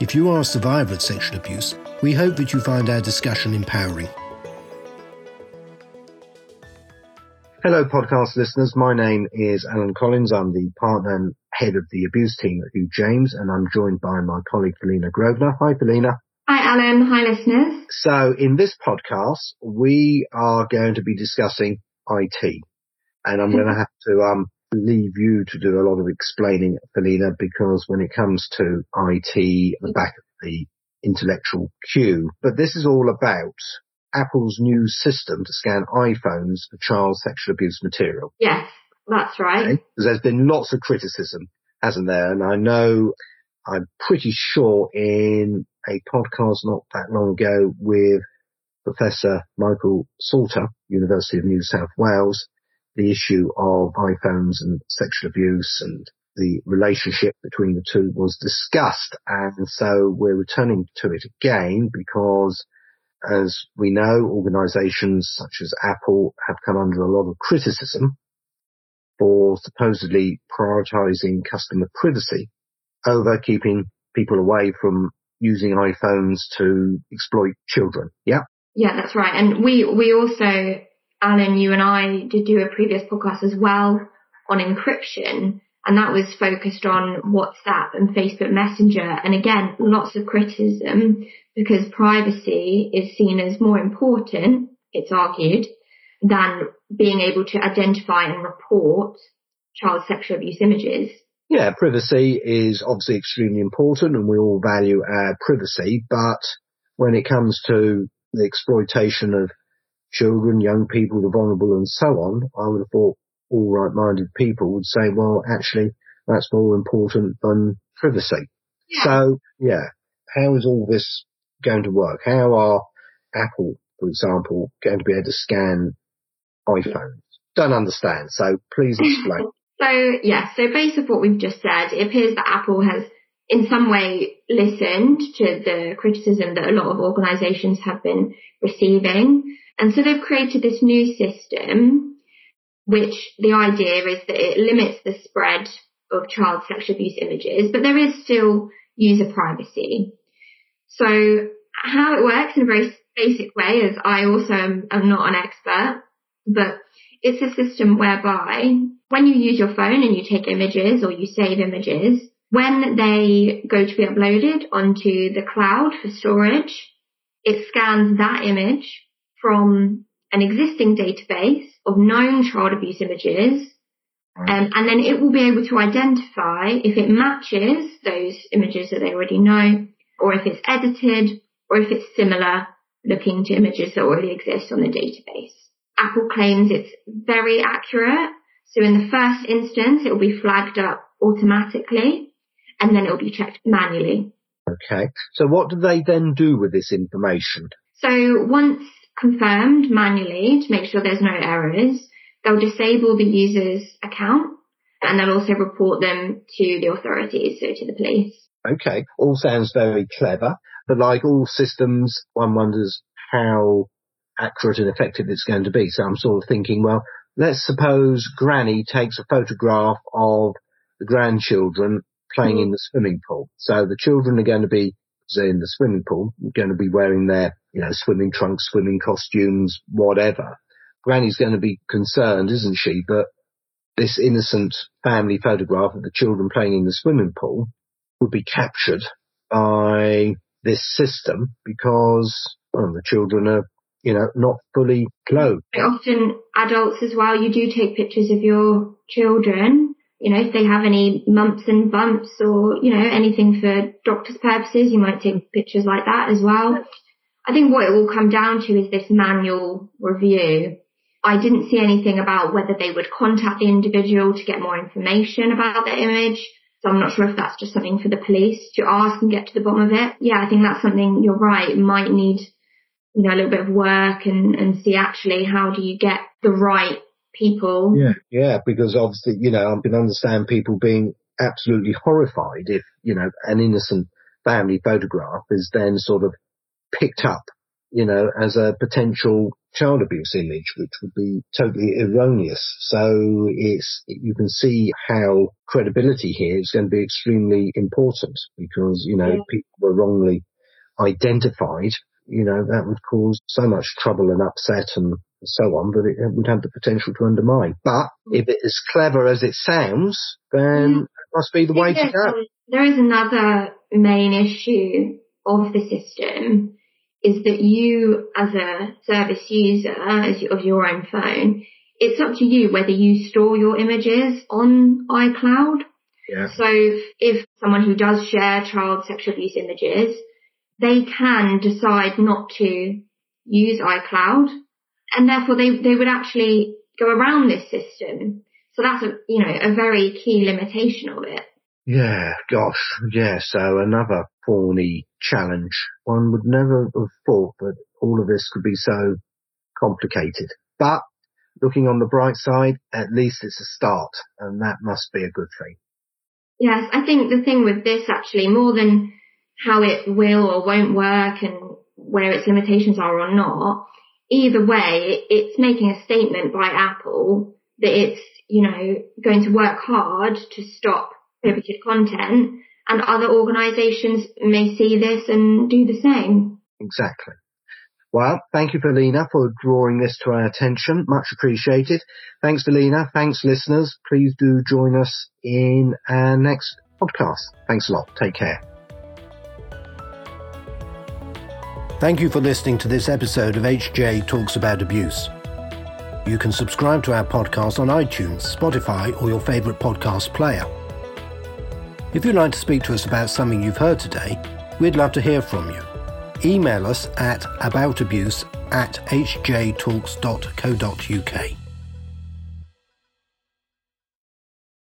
if you are a survivor of sexual abuse, we hope that you find our discussion empowering. Hello, podcast listeners. My name is Alan Collins. I'm the partner and head of the abuse team at Hugh James, and I'm joined by my colleague Felina Grosvenor. Hi, Felina. Hi, Alan. Hi, listeners. So, in this podcast, we are going to be discussing IT, and I'm going to have to um, leave you to do a lot of explaining, Felina, because when it comes to IT, the back of the intellectual queue, but this is all about Apple's new system to scan iPhones for child sexual abuse material. Yes, that's right. Okay? There's been lots of criticism, hasn't there? And I know, I'm pretty sure in a podcast not that long ago with Professor Michael Salter, University of New South Wales, the issue of iPhones and sexual abuse and the relationship between the two was discussed. And so we're returning to it again because as we know, organizations such as Apple have come under a lot of criticism for supposedly prioritizing customer privacy over keeping people away from using iPhones to exploit children. Yeah. Yeah, that's right. And we, we also, Alan, you and I did do a previous podcast as well on encryption and that was focused on WhatsApp and Facebook Messenger. And again, lots of criticism because privacy is seen as more important, it's argued, than being able to identify and report child sexual abuse images. Yeah, privacy is obviously extremely important and we all value our privacy, but when it comes to the exploitation of children, young people, the vulnerable and so on, I would have thought all right-minded people would say, well, actually, that's more important than privacy. Yeah. So, yeah, how is all this going to work? How are Apple, for example, going to be able to scan iPhones? Don't understand. So please explain. so, yeah, so based on what we've just said, it appears that Apple has in some way listened to the criticism that a lot of organizations have been receiving. And so they've created this new system which the idea is that it limits the spread of child sexual abuse images, but there is still user privacy. So how it works in a very basic way is I also am, am not an expert, but it's a system whereby when you use your phone and you take images or you save images, when they go to be uploaded onto the cloud for storage, it scans that image from an existing database of known child abuse images, um, and then it will be able to identify if it matches those images that they already know, or if it's edited, or if it's similar looking to images that already exist on the database. Apple claims it's very accurate. So in the first instance, it will be flagged up automatically and then it will be checked manually. Okay. So what do they then do with this information? So once confirmed manually to make sure there's no errors. They'll disable the user's account and they'll also report them to the authorities, so to the police. Okay, all sounds very clever, but like all systems, one wonders how accurate and effective it's going to be. So I'm sort of thinking, well, let's suppose Granny takes a photograph of the grandchildren playing mm. in the swimming pool. So the children are going to be in the swimming pool, going to be wearing their, you know, swimming trunks, swimming costumes, whatever. Granny's going to be concerned, isn't she? But this innocent family photograph of the children playing in the swimming pool would be captured by this system because well, the children are, you know, not fully clothed. Often adults as well, you do take pictures of your children you know, if they have any mumps and bumps or, you know, anything for doctor's purposes, you might take pictures like that as well. I think what it will come down to is this manual review. I didn't see anything about whether they would contact the individual to get more information about the image. So I'm not sure if that's just something for the police to ask and get to the bottom of it. Yeah, I think that's something you're right. Might need, you know, a little bit of work and, and see actually how do you get the right people. Yeah, yeah, because obviously, you know, I can understand people being absolutely horrified if, you know, an innocent family photograph is then sort of picked up, you know, as a potential child abuse image, which would be totally erroneous. So it's, you can see how credibility here is going to be extremely important because, you know, yeah. people were wrongly identified, you know, that would cause so much trouble and upset and so on that it would have the potential to undermine. But if it is clever as it sounds, then yeah. it must be the way to go. There is another main issue of the system is that you as a service user as of your own phone, it's up to you whether you store your images on iCloud. Yeah. So if someone who does share child sexual abuse images, they can decide not to use iCloud and therefore they, they would actually go around this system. So that's a, you know, a very key limitation of it. Yeah, gosh, yeah, so another thorny challenge. One would never have thought that all of this could be so complicated. But looking on the bright side, at least it's a start, and that must be a good thing. Yes, I think the thing with this actually, more than how it will or won't work and where its limitations are or not, either way, it's making a statement by Apple that it's, you know, going to work hard to stop prohibited content and other organisations may see this and do the same. Exactly. Well, thank you, Felina, for drawing this to our attention. Much appreciated. Thanks, Felina. Thanks, listeners. Please do join us in our next podcast. Thanks a lot. Take care. Thank you for listening to this episode of HJ Talks About Abuse. You can subscribe to our podcast on iTunes, Spotify, or your favourite podcast player. If you'd like to speak to us about something you've heard today, we'd love to hear from you. Email us at aboutabuse at hjtalks.co.uk.